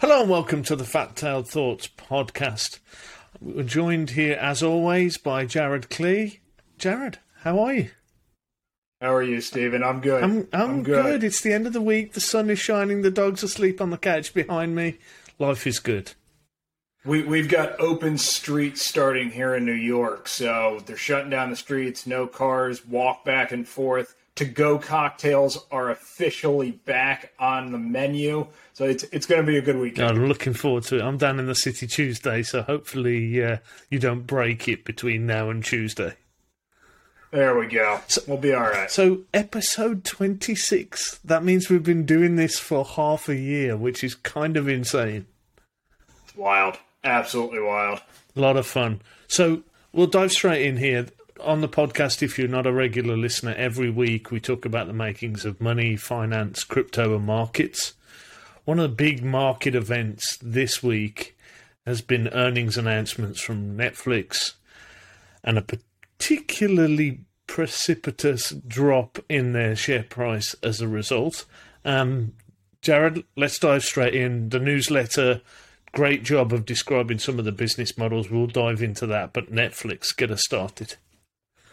Hello and welcome to the Fat Tailed Thoughts podcast. We're joined here, as always, by Jared Klee. Jared, how are you? How are you, Stephen? I'm good. I'm, I'm, good. good. It's the end of the week. The sun is shining. The dog's asleep on the couch behind me. Life is good. We, we've got open streets starting here in New York. So they're shutting down the streets, no cars, walk back and forth to go cocktails are officially back on the menu. So it's it's going to be a good weekend. I'm looking forward to it. I'm down in the city Tuesday, so hopefully uh, you don't break it between now and Tuesday. There we go. So, we'll be all right. So, episode 26. That means we've been doing this for half a year, which is kind of insane. It's wild. Absolutely wild. A lot of fun. So, we'll dive straight in here on the podcast, if you're not a regular listener, every week we talk about the makings of money, finance, crypto, and markets. One of the big market events this week has been earnings announcements from Netflix and a particularly precipitous drop in their share price as a result. Um, Jared, let's dive straight in. The newsletter, great job of describing some of the business models. We'll dive into that, but Netflix, get us started.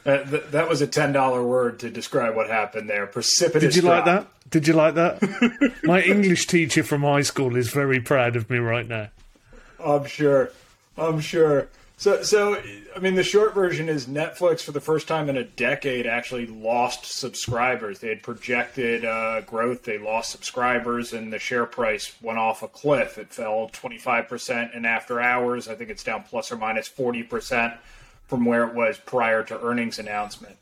That, that was a ten dollar word to describe what happened there. Precipitous. Did you drop. like that? Did you like that? My English teacher from high school is very proud of me right now. I'm sure. I'm sure. So, so I mean, the short version is Netflix for the first time in a decade actually lost subscribers. They had projected uh, growth, they lost subscribers, and the share price went off a cliff. It fell 25% and after hours. I think it's down plus or minus 40% from where it was prior to earnings announcement.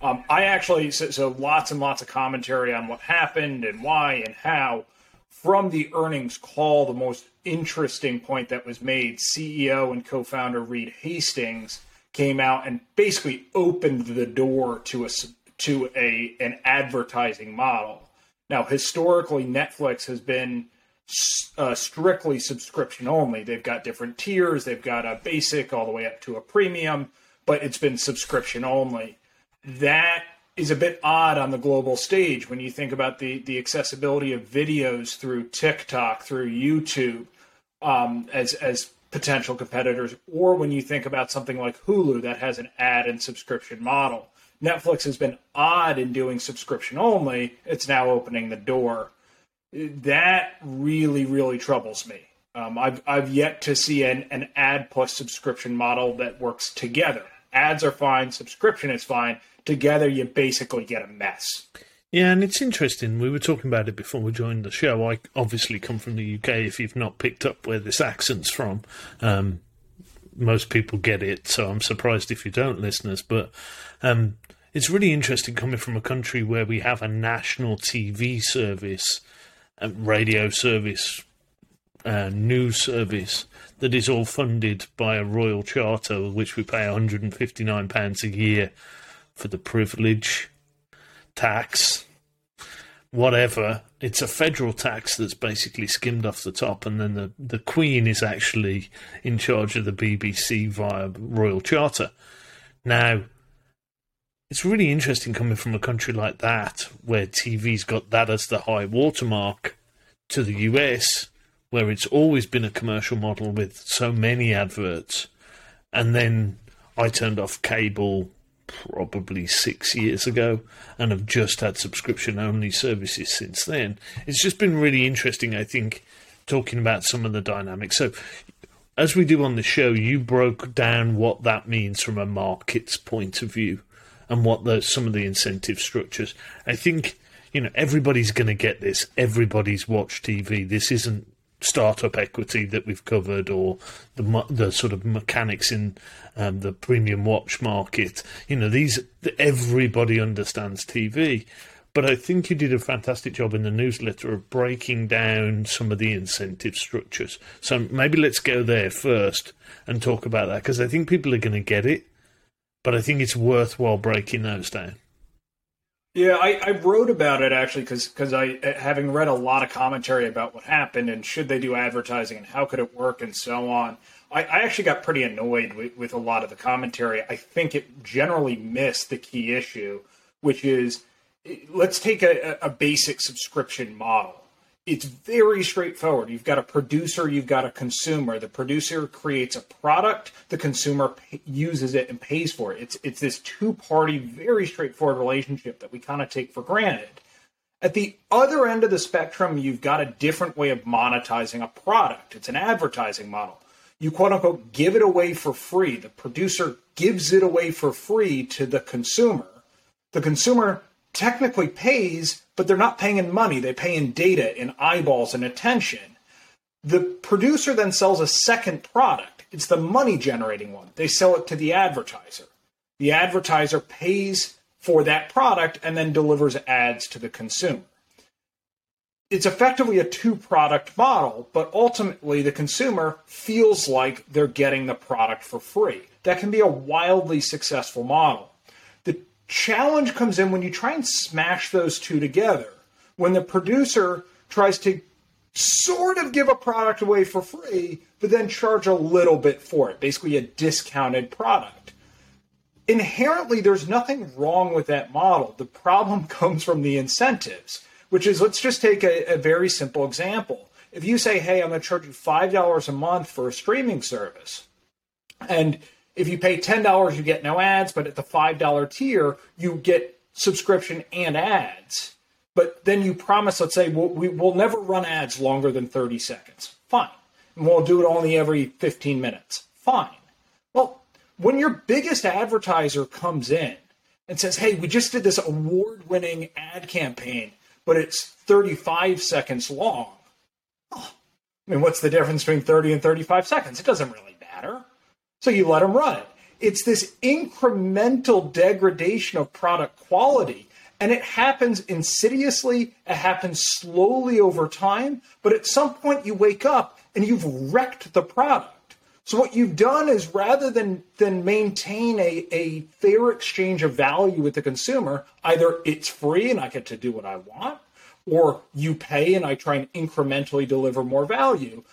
Um, I actually so, so, lots and lots of commentary on what happened and why and how. From the earnings call, the most interesting point that was made, CEO and co-founder Reed Hastings came out and basically opened the door to a to a an advertising model. Now, historically, Netflix has been uh, strictly subscription only. They've got different tiers. They've got a basic all the way up to a premium, but it's been subscription only. That is a bit odd on the global stage when you think about the the accessibility of videos through TikTok, through YouTube, um, as as potential competitors, or when you think about something like Hulu that has an ad and subscription model. Netflix has been odd in doing subscription only. It's now opening the door that really really troubles me. Um, I've I've yet to see an, an ad plus subscription model that works together. Ads are fine, subscription is fine. Together, you basically get a mess. Yeah, and it's interesting. We were talking about it before we joined the show. I obviously come from the UK. If you've not picked up where this accent's from, um, most people get it. So I'm surprised if you don't, listeners. But um, it's really interesting coming from a country where we have a national TV service radio service, uh, news service that is all funded by a royal charter, which we pay £159 a year for the privilege, tax, whatever. It's a federal tax that's basically skimmed off the top, and then the, the Queen is actually in charge of the BBC via royal charter. Now, it's really interesting coming from a country like that, where TV's got that as the high watermark, to the US, where it's always been a commercial model with so many adverts. And then I turned off cable probably six years ago and have just had subscription only services since then. It's just been really interesting, I think, talking about some of the dynamics. So, as we do on the show, you broke down what that means from a market's point of view and what the, some of the incentive structures. I think you know everybody's going to get this. Everybody's watched TV. This isn't startup equity that we've covered or the the sort of mechanics in um, the premium watch market. You know, these everybody understands TV. But I think you did a fantastic job in the newsletter of breaking down some of the incentive structures. So maybe let's go there first and talk about that because I think people are going to get it, but I think it's worthwhile breaking those down. Yeah, I, I wrote about it actually because I uh, having read a lot of commentary about what happened and should they do advertising and how could it work and so on. I, I actually got pretty annoyed with, with a lot of the commentary. I think it generally missed the key issue, which is let's take a, a basic subscription model. It's very straightforward. You've got a producer, you've got a consumer. The producer creates a product, the consumer p- uses it and pays for it. It's it's this two-party, very straightforward relationship that we kind of take for granted. At the other end of the spectrum, you've got a different way of monetizing a product. It's an advertising model. You quote unquote give it away for free. The producer gives it away for free to the consumer. The consumer technically pays, but they're not paying in money. They pay in data, in eyeballs, and attention. The producer then sells a second product. It's the money generating one. They sell it to the advertiser. The advertiser pays for that product and then delivers ads to the consumer. It's effectively a two product model, but ultimately the consumer feels like they're getting the product for free. That can be a wildly successful model challenge comes in when you try and smash those two together. When the producer tries to sort of give a product away for free, but then charge a little bit for it, basically a discounted product. Inherently, there's nothing wrong with that model. The problem comes from the incentives, which is let's just take a, a very simple example. If you say, hey, I'm going to charge you $5 a month for a streaming service, and if you pay $10, you get no ads, but at the $5 tier, you get subscription and ads. But then you promise, let's say, we'll, we, will never run ads longer than 30 seconds. Fine. And we'll do it only every 15 minutes. Fine. Well, when your biggest advertiser comes in and says, hey, we just did this award winning ad campaign, but it's 35 seconds long. Oh, I mean, what's the difference between 30 and 35 seconds? It doesn't really. So you let them run it. It's this incremental degradation of product quality. And it happens insidiously, it happens slowly over time, but at some point you wake up and you've wrecked the product. So what you've done is rather than than maintain a, a fair exchange of value with the consumer, either it's free and I get to do what I want, or you pay and I try and incrementally deliver more value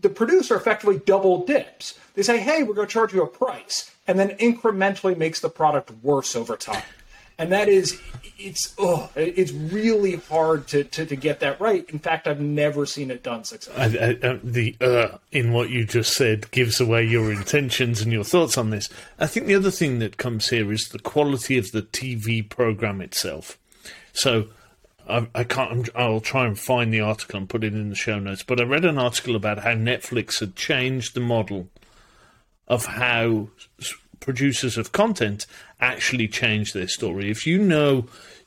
the producer effectively double dips. They say, hey, we're going to charge you a price, and then incrementally makes the product worse over time. And that is, it's oh, it's really hard to, to, to, get that right. In fact, I've never seen it done successfully. I, I, the uh, in what you just said gives away your intentions and your thoughts on this. I think the other thing that comes here is the quality of the TV program itself. So I, I can't. I'll try and find the article and put it in the show notes. But I read an article about how Netflix had changed the model of how producers of content actually change their story. If you know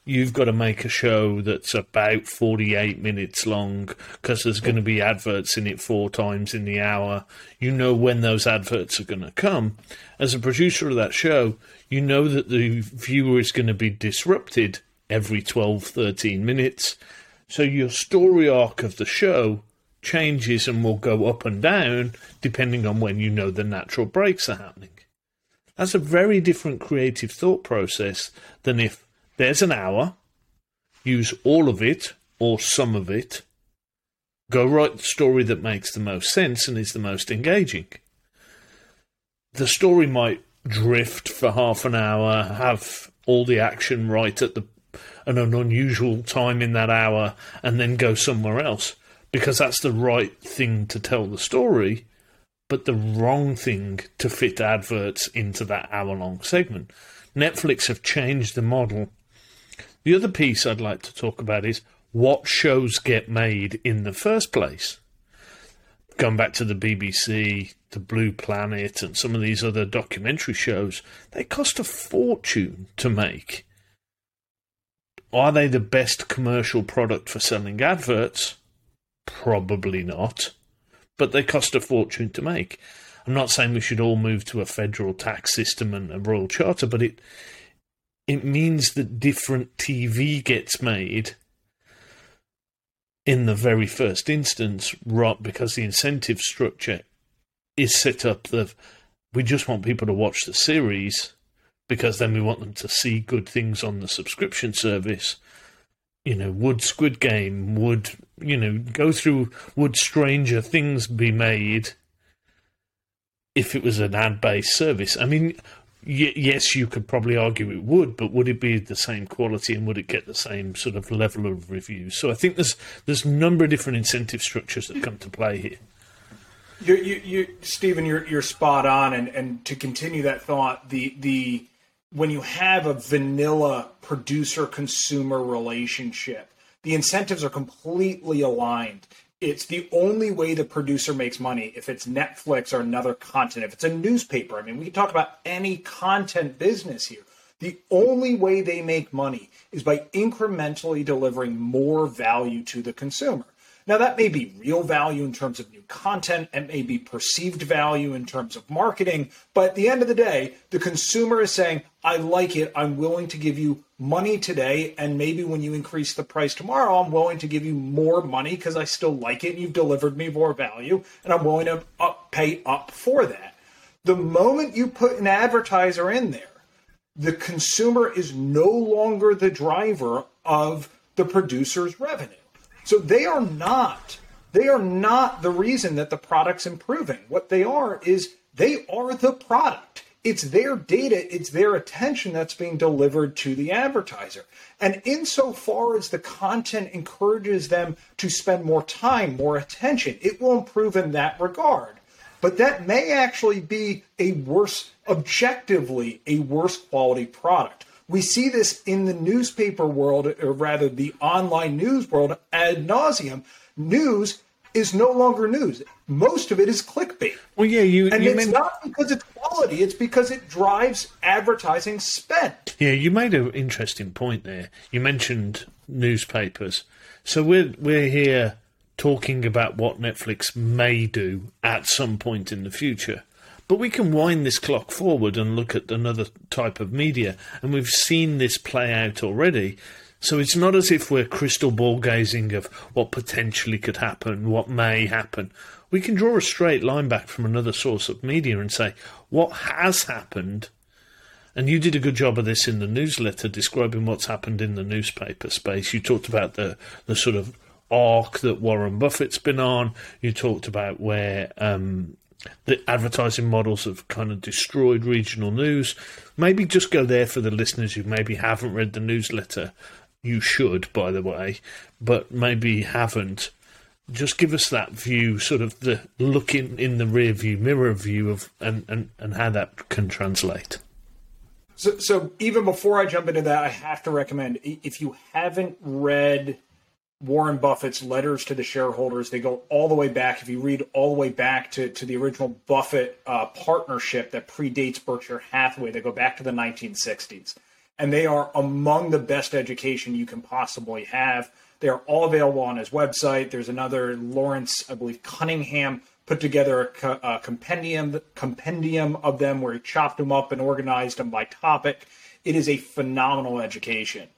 you've got to make a show that's about 48 minutes long because there's going to be adverts in it four times in the hour. You know when those adverts are going to come. As a producer of that show, you know that the viewer is going to be disrupted every 12, 13 minutes. So your story arc of the show changes and will go up and down depending on when you know the natural breaks are happening. That's a very different creative thought process than if there's an hour, use all of it or some of it, go write the story that makes the most sense and is the most engaging. The story might drift for half an hour, have all the action right at the an unusual time in that hour and then go somewhere else because that's the right thing to tell the story, but the wrong thing to fit adverts into that hour long segment. Netflix have changed the model. The other piece I'd like to talk about is what shows get made in the first place. Going back to the BBC, the Blue Planet, and some of these other documentary shows, they cost a fortune to make. Are they the best commercial product for selling adverts? Probably not. But they cost a fortune to make. I'm not saying we should all move to a federal tax system and a royal charter, but it it means that different TV gets made in the very first instance, right? Because the incentive structure is set up that we just want people to watch the series because then we want them to see good things on the subscription service. You know, would Squid Game, would, you know, go through, would Stranger Things be made if it was an ad based service? I mean, y- yes, you could probably argue it would, but would it be the same quality and would it get the same sort of level of reviews? So I think there's there's a number of different incentive structures that come to play here. You, you, you, Stephen, you're you're spot on, and and to continue that thought, the the when you have a vanilla producer consumer relationship, the incentives are completely aligned. It's the only way the producer makes money if it's Netflix or another content. If it's a newspaper, I mean, we can talk about any content business here. The only way they make money is by incrementally delivering more value to the consumer. Now, that may be real value in terms of new content, it may be perceived value in terms of marketing, but at the end of the day, the consumer is saying, I like it, I'm willing to give you money today, and maybe when you increase the price tomorrow, I'm willing to give you more money because I still like it and you've delivered me more value, and I'm willing to up, pay up for that. The moment you put an advertiser in there, the consumer is no longer the driver of the producer's revenue. So they are not they are not the reason that the product's improving. What they are is they are the product. It's their data, it's their attention that's being delivered to the advertiser. And insofar as the content encourages them to spend more time, more attention, it will improve in that regard. But that may actually be a worse, objectively, a worse quality product. We see this in the newspaper world, or rather the online news world, ad nauseum. News is no longer news. Most of it is clickbait. Well, yeah, you and you it's not because it's quality; it's because it drives advertising spend. yeah, you made an interesting point there. You mentioned newspapers, so we're we're here talking about what Netflix may do at some point in the future. But we can wind this clock forward and look at another type of media, and we've seen this play out already. So it's not as if we're crystal ball gazing of what potentially could happen, what may happen. We can draw a straight line back from another source of media and say what has happened. And you did a good job of this in the newsletter, describing what's happened in the newspaper space. You talked about the the sort of arc that Warren Buffett's been on. You talked about where um, the advertising models have kind of destroyed regional news. Maybe just go there for the listeners who maybe haven't read the newsletter. You should, by the way, but maybe haven't. Just give us that view, sort of the looking in the rear view mirror view of and, and, and how that can translate. So, so even before I jump into that, I have to recommend if you haven't read Warren Buffett's letters to the shareholders. They go all the way back. If you read all the way back to, to the original Buffett uh, partnership that predates Berkshire Hathaway, they go back to the 1960s. And they are among the best education you can possibly have. They are all available on his website. There's another Lawrence, I believe, Cunningham put together a, a compendium compendium of them where he chopped them up and organized them by topic. It is a phenomenal education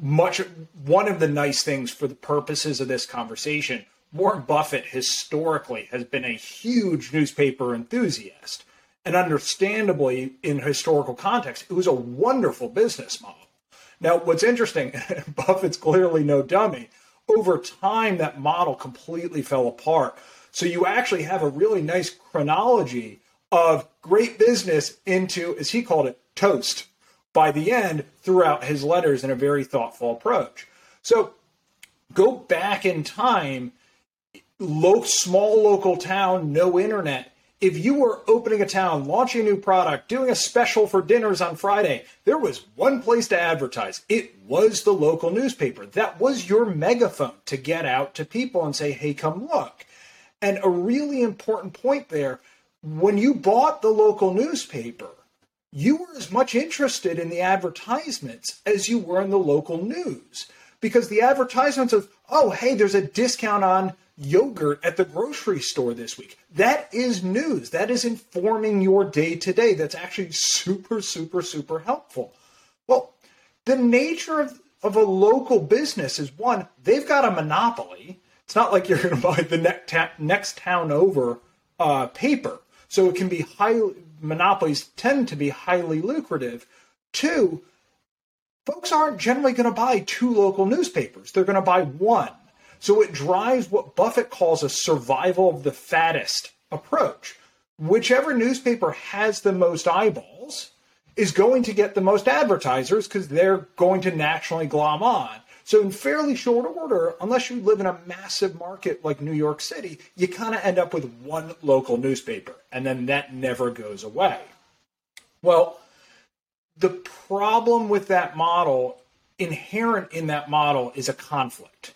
much one of the nice things for the purposes of this conversation warren buffett historically has been a huge newspaper enthusiast. And understandably in historical context it was a wonderful business model. Now what's interesting buffett's clearly no dummy over time that model completely fell apart. So you actually have a really nice chronology of great business into as he called it toast by the end throughout his letters in a very thoughtful approach. So go back in time, low, small local town, no internet. If you were opening a town, launching a new product, doing a special for dinners on Friday, there was one place to advertise. It was the local newspaper. That was your megaphone to get out to people and say, hey, come look. And a really important point there when you bought the local newspaper, you were as much interested in the advertisements as you were in the local news. Because the advertisements of oh hey there's a discount on yogurt at the grocery store this week. That is news. That is informing your day to day. That's actually super super super helpful. Well the nature of, of a local business is one they've got a monopoly. It's not like you're going to buy the next, ta- next town over uh, paper. So it can be highly monopolies tend to be highly lucrative. Two, folks aren't generally going to buy two local newspapers. They're going to buy one. So it drives what Buffett calls a survival of the fattest approach. Whichever newspaper has the most eyeballs is going to get the most advertisers because they're going to naturally glom on. So, in fairly short order, unless you live in a massive market like New York City, you kind of end up with one local newspaper, and then that never goes away. Well, the problem with that model, inherent in that model, is a conflict.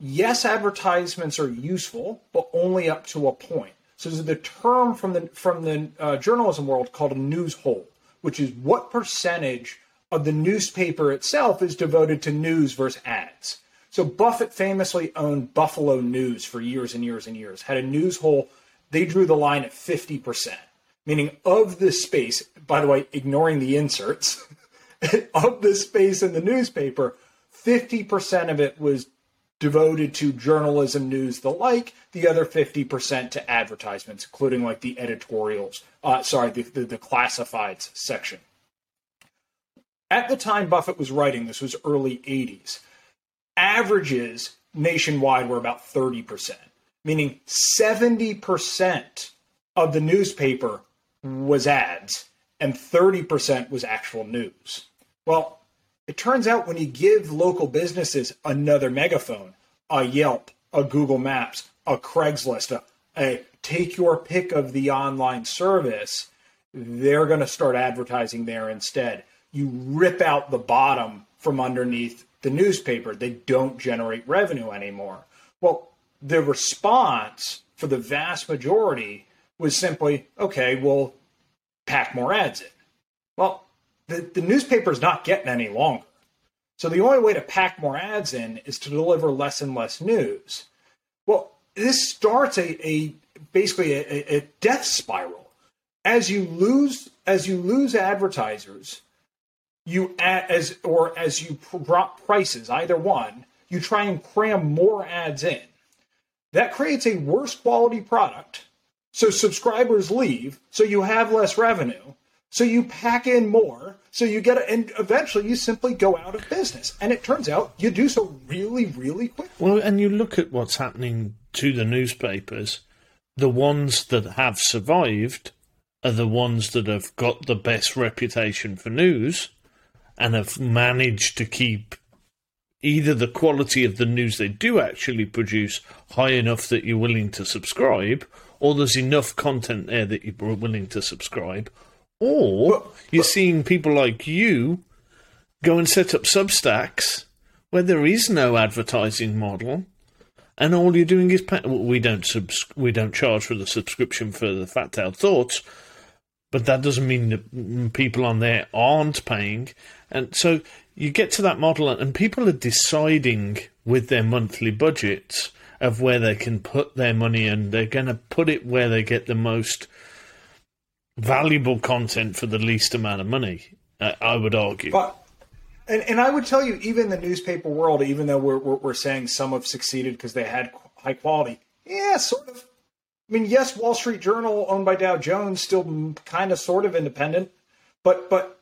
Yes, advertisements are useful, but only up to a point. So there's the term from the from the uh, journalism world called a news hole, which is what percentage the newspaper itself is devoted to news versus ads. So Buffett famously owned Buffalo News for years and years and years. Had a news hole. They drew the line at 50%, meaning of the space, by the way, ignoring the inserts, of the space in the newspaper, 50% of it was devoted to journalism, news, the like. The other 50% to advertisements, including like the editorials, uh, sorry, the, the, the classifieds section. At the time Buffett was writing, this was early 80s, averages nationwide were about 30%, meaning 70% of the newspaper was ads and 30% was actual news. Well, it turns out when you give local businesses another megaphone, a Yelp, a Google Maps, a Craigslist, a, a take your pick of the online service, they're going to start advertising there instead. You rip out the bottom from underneath the newspaper, they don't generate revenue anymore. Well, the response for the vast majority was simply, okay, we'll pack more ads in. Well, the, the newspaper is not getting any longer. So the only way to pack more ads in is to deliver less and less news. Well, this starts a, a basically a, a death spiral. As you lose as you lose advertisers, you add, as or as you drop prices, either one, you try and cram more ads in. That creates a worse quality product. So subscribers leave, so you have less revenue. So you pack in more, so you get it, and eventually you simply go out of business. And it turns out you do so really, really quick. Well, and you look at what's happening to the newspapers, the ones that have survived are the ones that have got the best reputation for news and have managed to keep either the quality of the news they do actually produce high enough that you're willing to subscribe, or there's enough content there that you're willing to subscribe, or you're seeing people like you go and set up Substacks where there is no advertising model, and all you're doing is pay- we don't subs- we don't charge for the subscription for the Fat Tailed Thoughts, but that doesn't mean that people on there aren't paying, and so you get to that model, and people are deciding with their monthly budgets of where they can put their money, and they're going to put it where they get the most valuable content for the least amount of money. I would argue. But and, and I would tell you, even the newspaper world, even though we're we're, we're saying some have succeeded because they had high quality, yeah, sort of. I mean, yes, Wall Street Journal, owned by Dow Jones, still kind of sort of independent, but but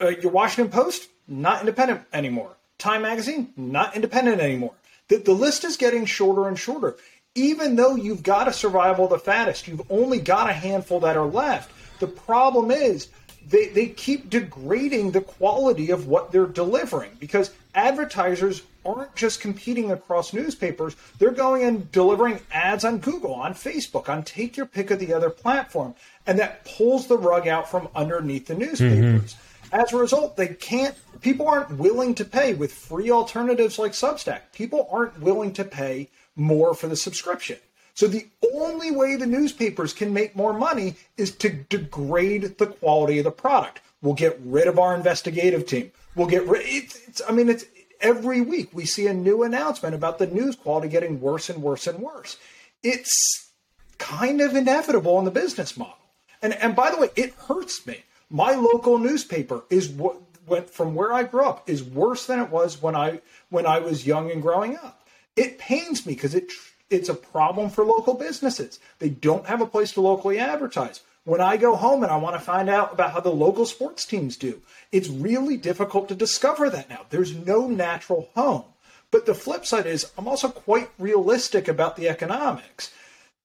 uh, your Washington Post not independent anymore. Time Magazine not independent anymore. The, the list is getting shorter and shorter even though you've got a survival of the fattest, you've only got a handful that are left. The problem is they, they keep degrading the quality of what they're delivering because advertisers aren't just competing across newspapers, they're going and delivering ads on Google, on Facebook, on take your pick of the other platform. And that pulls the rug out from underneath the newspapers. Mm-hmm. As a result, they can't, people aren't willing to pay with free alternatives like Substack. People aren't willing to pay more for the subscription. So the only way the newspapers can make more money is to degrade the quality of the product. We'll get rid of our investigative team. We'll get rid. It's, it's, I mean, it's every week we see a new announcement about the news quality getting worse and worse and worse. It's kind of inevitable in the business model. And and by the way, it hurts me. My local newspaper is what went from where I grew up is worse than it was when I when I was young and growing up. It pains me because it it's a problem for local businesses. They don't have a place to locally advertise. When I go home and I want to find out about how the local sports teams do, it's really difficult to discover that now. There's no natural home. But the flip side is, I'm also quite realistic about the economics.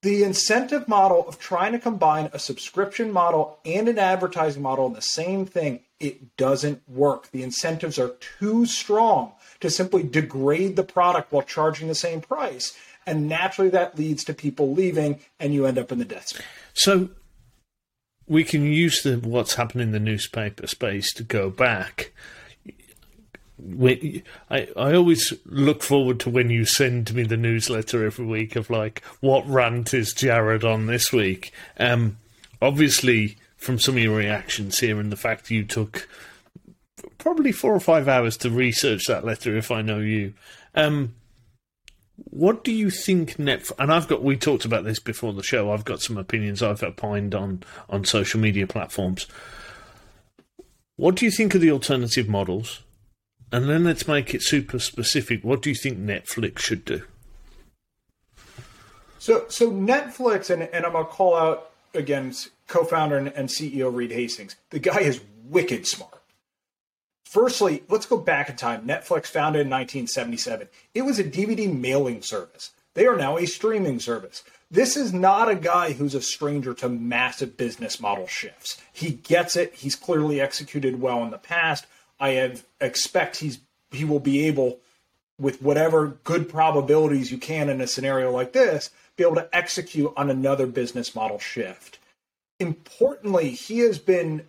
The incentive model of trying to combine a subscription model and an advertising model in the same thing, it doesn't work. The incentives are too strong to simply degrade the product while charging the same price. And naturally, that leads to people leaving, and you end up in the death spiral. So we can use the what's happened in the newspaper space to go back. When, I, I always look forward to when you send me the newsletter every week of like what rant is Jared on this week. Um, obviously, from some of your reactions here and the fact you took probably four or five hours to research that letter, if I know you. Um, what do you think Netflix? And I've got we talked about this before the show. I've got some opinions I've opined on on social media platforms. What do you think of the alternative models? And then let's make it super specific. What do you think Netflix should do? So, so Netflix, and, and I'm gonna call out again, co-founder and, and CEO Reed Hastings. The guy is wicked smart. Firstly, let's go back in time. Netflix founded in 1977. It was a DVD mailing service. They are now a streaming service. This is not a guy who's a stranger to massive business model shifts. He gets it. He's clearly executed well in the past. I have expect he's he will be able, with whatever good probabilities you can in a scenario like this, be able to execute on another business model shift. Importantly, he has been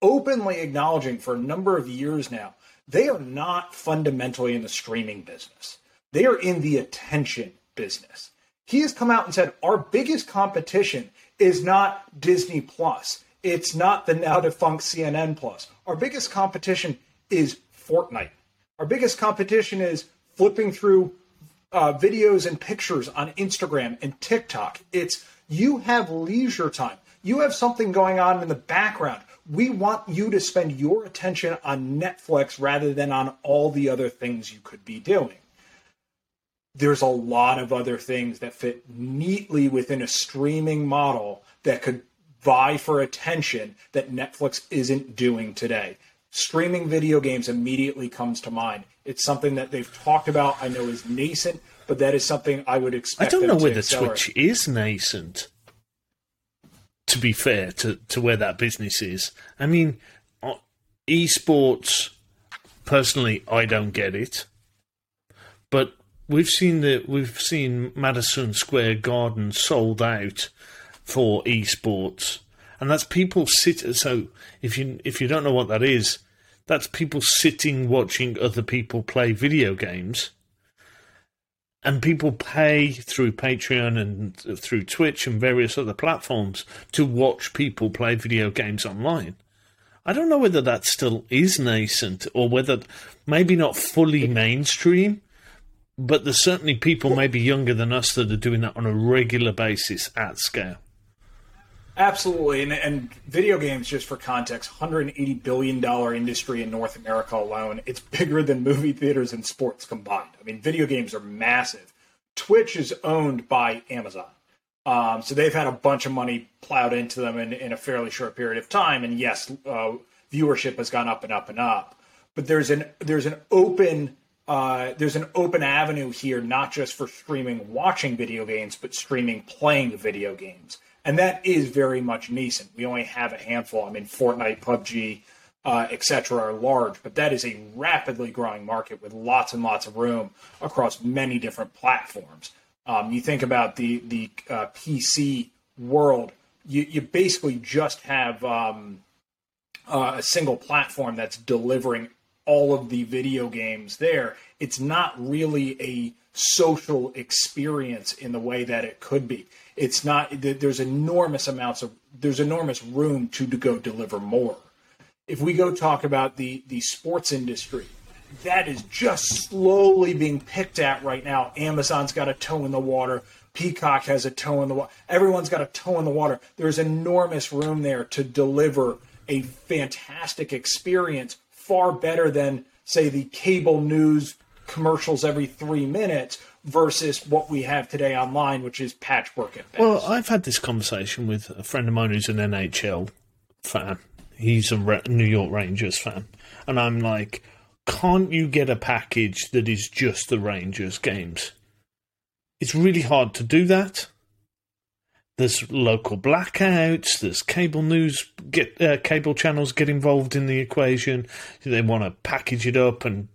openly acknowledging for a number of years now they are not fundamentally in the streaming business. They are in the attention business. He has come out and said our biggest competition is not Disney Plus. It's not the now defunct CNN Plus. Our biggest competition is Fortnite. Our biggest competition is flipping through uh, videos and pictures on Instagram and TikTok. It's you have leisure time. You have something going on in the background we want you to spend your attention on Netflix rather than on all the other things you could be doing. There's a lot of other things that fit neatly within a streaming model that could vie for attention that Netflix isn't doing today. Streaming video games immediately comes to mind. It's something that they've talked about, I know is nascent, but that is something I would expect. I don't know whether Twitch is nascent to be fair to, to where that business is. I mean, uh, esports, personally, I don't get it. But we've seen that we've seen Madison Square Garden sold out for esports, and that's people sit. So if you if you don't know what that is, that's people sitting watching other people play video games and people pay through Patreon and through Twitch and various other platforms to watch people play video games online. I don't know whether that still is nascent or whether maybe not fully mainstream, but there's certainly people maybe younger than us that are doing that on a regular basis at scale. Absolutely, and, and video games, just for context, hundred and eighty billion dollar industry in North America alone. It's bigger than movie theaters and sports combined. I mean, video games are massive. Twitch is owned by Amazon, um, so they've had a bunch of money plowed into them in, in a fairly short period of time. And yes, uh, viewership has gone up and up and up. But there's an there's an open uh, there's an open avenue here, not just for streaming watching video games, but streaming playing video games and that is very much nascent. We only have a handful. I mean, Fortnite, PUBG, uh, etc. are large, but that is a rapidly growing market with lots and lots of room across many different platforms. Um, you think about the the uh, PC world, you, you basically just have um, uh, a single platform that's delivering all of the video games there. It's not really a social experience in the way that it could be. It's not there's enormous amounts of there's enormous room to, to go deliver more. If we go talk about the the sports industry that is just slowly being picked at right now. Amazon's got a toe in the water. Peacock has a toe in the water everyone's got a toe in the water. There's enormous room there to deliver a fantastic experience far better than say the cable news commercials every three minutes versus what we have today online, which is patchwork at best. Well, I've had this conversation with a friend of mine who's an NHL fan. He's a New York Rangers fan. And I'm like, can't you get a package that is just the Rangers games? It's really hard to do that. There's local blackouts. There's cable news. Get uh, cable channels get involved in the equation. They want to package it up, and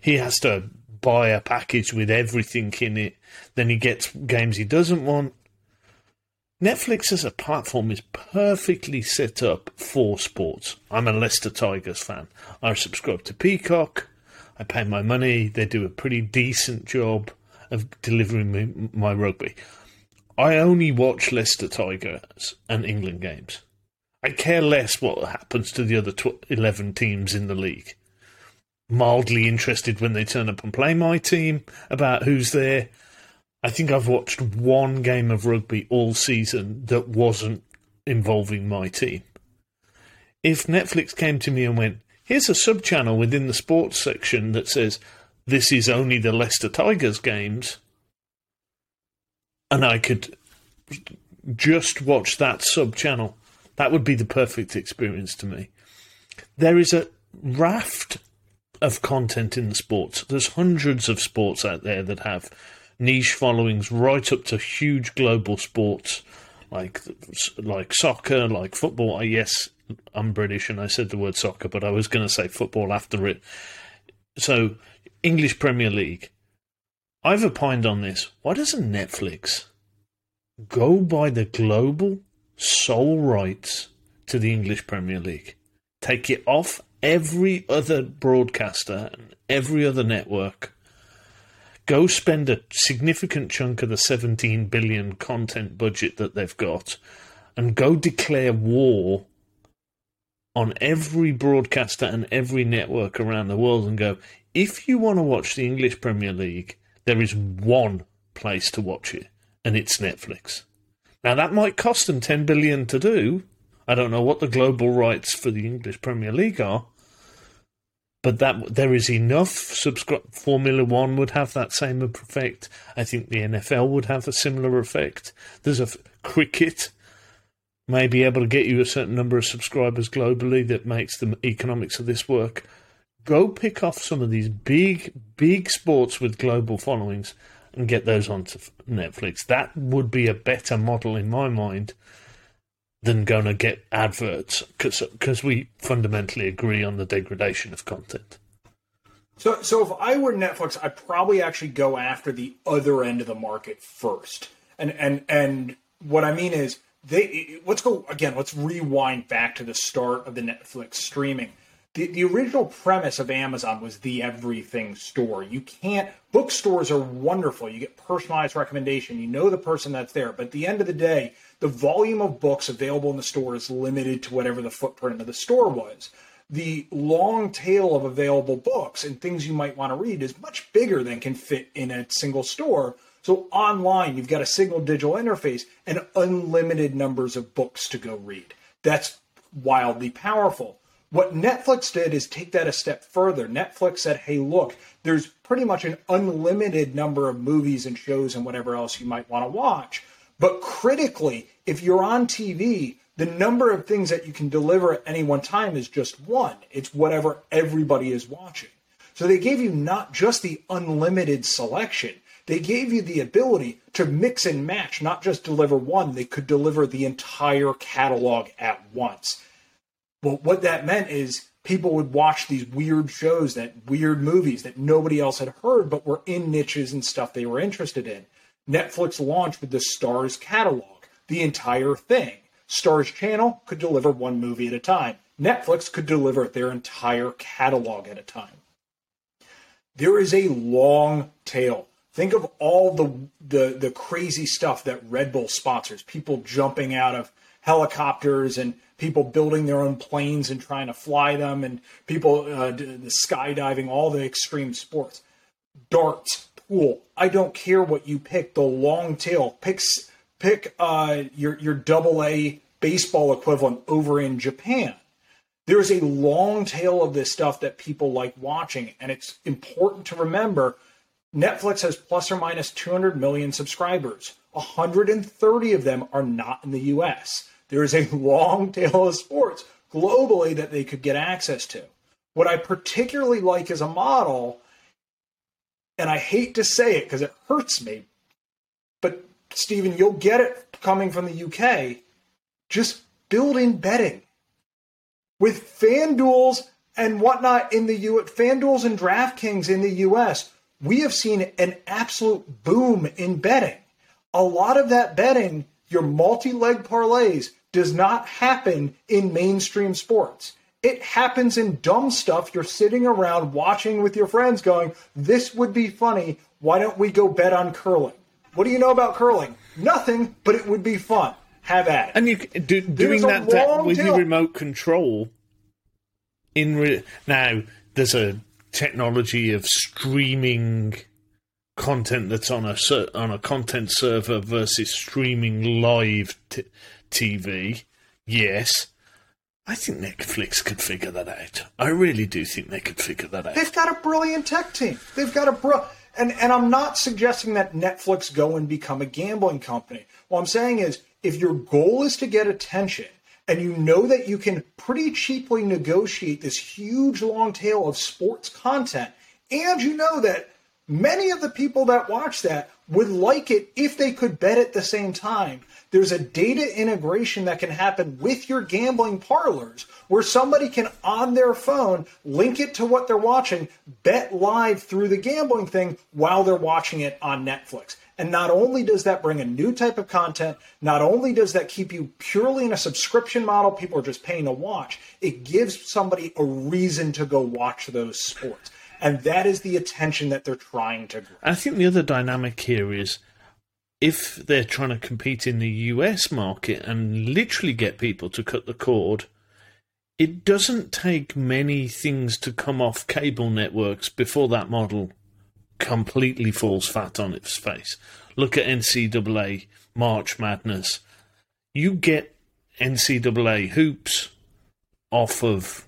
he has to buy a package with everything in it. Then he gets games he doesn't want. Netflix as a platform is perfectly set up for sports. I'm a Leicester Tigers fan. I subscribe to Peacock. I pay my money. They do a pretty decent job of delivering me my rugby. I only watch Leicester Tigers and England games. I care less what happens to the other tw- 11 teams in the league. Mildly interested when they turn up and play my team about who's there I think I've watched one game of rugby all season that wasn't involving my team. If Netflix came to me and went, here's a sub channel within the sports section that says this is only the Leicester Tigers games, and I could just watch that sub channel, that would be the perfect experience to me. There is a raft of content in the sports. There's hundreds of sports out there that have niche followings right up to huge global sports like like soccer, like football. Ah, yes, I'm British and I said the word soccer, but I was going to say football after it. So, English Premier League. I've opined on this. Why doesn't Netflix go buy the global sole rights to the English Premier League? Take it off every other broadcaster and every other network go spend a significant chunk of the 17 billion content budget that they've got and go declare war on every broadcaster and every network around the world and go, if you want to watch the English Premier League, there is one place to watch it, and it's Netflix. Now that might cost them 10 billion to do. I don't know what the global rights for the English Premier League are, but that there is enough. Subscri- Formula One would have that same effect. I think the NFL would have a similar effect. There's a f- cricket may be able to get you a certain number of subscribers globally that makes the economics of this work. Go pick off some of these big, big sports with global followings and get those onto Netflix. That would be a better model in my mind than going to get adverts because we fundamentally agree on the degradation of content. So, so if I were Netflix, I'd probably actually go after the other end of the market first. And and and what I mean is, they let's go again. Let's rewind back to the start of the Netflix streaming. The, the original premise of Amazon was the everything store. You can't bookstores are wonderful. You get personalized recommendation. You know the person that's there. But at the end of the day, the volume of books available in the store is limited to whatever the footprint of the store was. The long tail of available books and things you might want to read is much bigger than can fit in a single store. So online, you've got a single digital interface and unlimited numbers of books to go read. That's wildly powerful. What Netflix did is take that a step further. Netflix said, hey, look, there's pretty much an unlimited number of movies and shows and whatever else you might want to watch. But critically, if you're on TV, the number of things that you can deliver at any one time is just one. It's whatever everybody is watching. So they gave you not just the unlimited selection, they gave you the ability to mix and match, not just deliver one, they could deliver the entire catalog at once. What that meant is people would watch these weird shows, that weird movies that nobody else had heard, but were in niches and stuff they were interested in. Netflix launched with the Starz catalog, the entire thing. Starz channel could deliver one movie at a time. Netflix could deliver their entire catalog at a time. There is a long tail. Think of all the, the, the crazy stuff that Red Bull sponsors, people jumping out of helicopters and people building their own planes and trying to fly them and people uh, the skydiving, all the extreme sports. Darts, pool. I don't care what you pick. The long tail. picks pick uh, your your double A baseball equivalent over in Japan. There is a long tail of this stuff that people like watching, and it's important to remember. Netflix has plus or minus 200 million subscribers. 130 of them are not in the US. There is a long tail of sports globally that they could get access to. What I particularly like as a model and I hate to say it because it hurts me, but Stephen, you'll get it coming from the UK, just build in betting with FanDuels and whatnot in the U. FanDuels and DraftKings in the U.S. We have seen an absolute boom in betting. A lot of that betting, your multi-leg parlays, does not happen in mainstream sports. It happens in dumb stuff you're sitting around watching with your friends going, This would be funny. Why don't we go bet on curling? What do you know about curling? Nothing, but it would be fun. Have at it. And you do, doing that, with your remote control. In re- now, there's a technology of streaming content that's on a on a content server versus streaming live t- TV. Yes, I think Netflix could figure that out. I really do think they could figure that out. They've got a brilliant tech team. They've got a bro. And and I'm not suggesting that Netflix go and become a gambling company. What I'm saying is, if your goal is to get attention, and you know that you can pretty cheaply negotiate this huge long tail of sports content, and you know that many of the people that watch that would like it if they could bet at the same time there's a data integration that can happen with your gambling parlors where somebody can on their phone link it to what they're watching, bet live through the gambling thing while they're watching it on Netflix. And not only does that bring a new type of content, not only does that keep you purely in a subscription model, people are just paying to watch, it gives somebody a reason to go watch those sports. And that is the attention that they're trying to grow. I think the other dynamic here is if they're trying to compete in the US market and literally get people to cut the cord, it doesn't take many things to come off cable networks before that model completely falls fat on its face. Look at NCAA, March Madness. You get NCAA hoops off of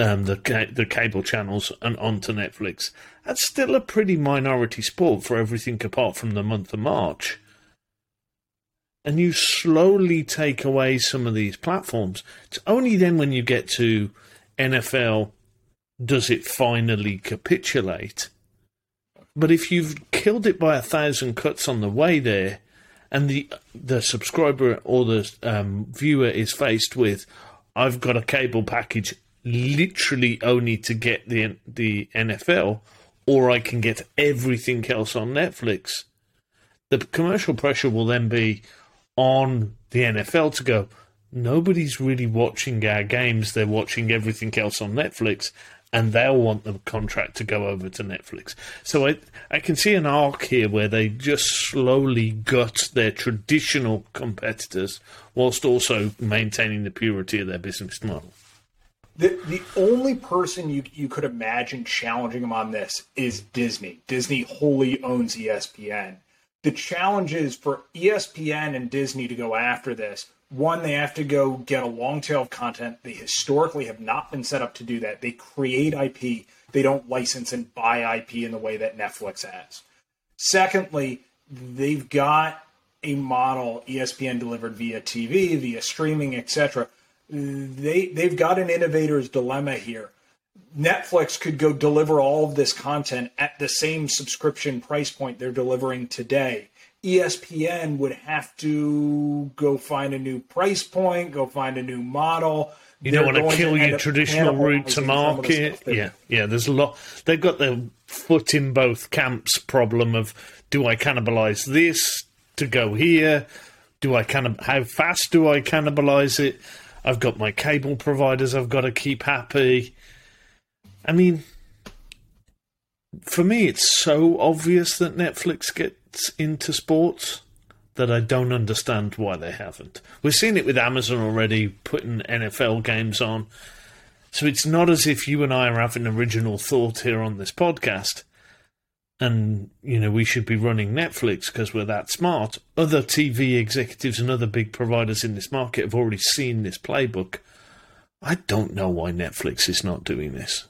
um, the the cable channels and onto Netflix. That's still a pretty minority sport for everything apart from the month of March. And you slowly take away some of these platforms. It's only then when you get to NFL does it finally capitulate. But if you've killed it by a thousand cuts on the way there, and the the subscriber or the um, viewer is faced with, I've got a cable package literally only to get the the NFL, or I can get everything else on Netflix. The commercial pressure will then be on the NFL to go. Nobody's really watching our games; they're watching everything else on Netflix, and they'll want the contract to go over to Netflix. So I I can see an arc here where they just slowly gut their traditional competitors whilst also maintaining the purity of their business model. The the only person you you could imagine challenging him on this is Disney. Disney wholly owns ESPN. The challenge is for ESPN and Disney to go after this. One, they have to go get a long tail of content. They historically have not been set up to do that. They create IP. They don't license and buy IP in the way that Netflix has. Secondly, they've got a model ESPN delivered via TV, via streaming, etc they they've got an innovator's dilemma here. Netflix could go deliver all of this content at the same subscription price point they're delivering today. ESPN would have to go find a new price point, go find a new model. You don't want to kill your traditional route to market. Yeah, yeah. There's a lot. They've got the foot in both camps problem of do I cannibalize this to go here? Do I of how fast do I cannibalize it? I've got my cable providers I've got to keep happy. I mean, for me, it's so obvious that Netflix gets into sports that I don't understand why they haven't. We've seen it with Amazon already, putting NFL games on. So it's not as if you and I are having original thought here on this podcast and you know we should be running Netflix because we're that smart. Other TV executives and other big providers in this market have already seen this playbook. I don't know why Netflix is not doing this.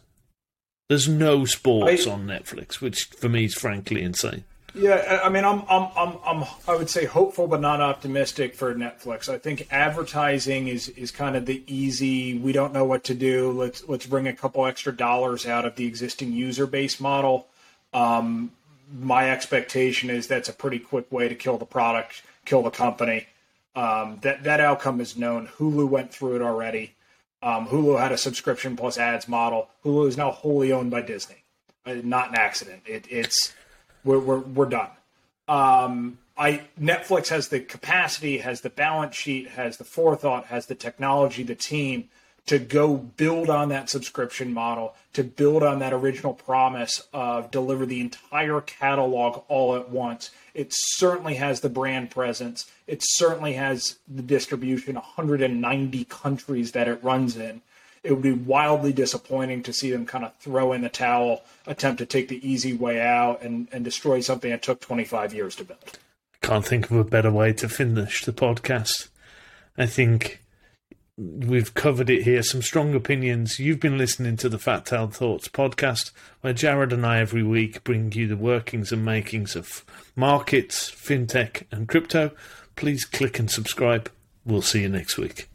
There's no sports I, on Netflix, which for me is frankly insane. Yeah, I mean, I'm, I'm, I'm, I'm, I would say hopeful, but not optimistic for Netflix. I think advertising is, is kind of the easy. We don't know what to do. Let's, let's bring a couple extra dollars out of the existing user base model um, my expectation is that's a pretty quick way to kill the product. kill the company. Um, that that outcome is known. Hulu went through it already. Um, Hulu had a subscription plus ads model. Hulu is now wholly owned by Disney. Uh, not an accident. It, it's we're, we're, we're done. Um, I Netflix has the capacity, has the balance sheet, has the forethought, has the technology, the team to go build on that subscription model, to build on that original promise of deliver the entire catalog all at once. It certainly has the brand presence. It certainly has the distribution, 190 countries that it runs in. It would be wildly disappointing to see them kind of throw in the towel, attempt to take the easy way out, and, and destroy something that took 25 years to build. Can't think of a better way to finish the podcast. I think we've covered it here. Some strong opinions. You've been listening to the Fat Tail Thoughts podcast, where Jared and I every week bring you the workings and makings of markets, fintech, and crypto. Please click and subscribe. We'll see you next week.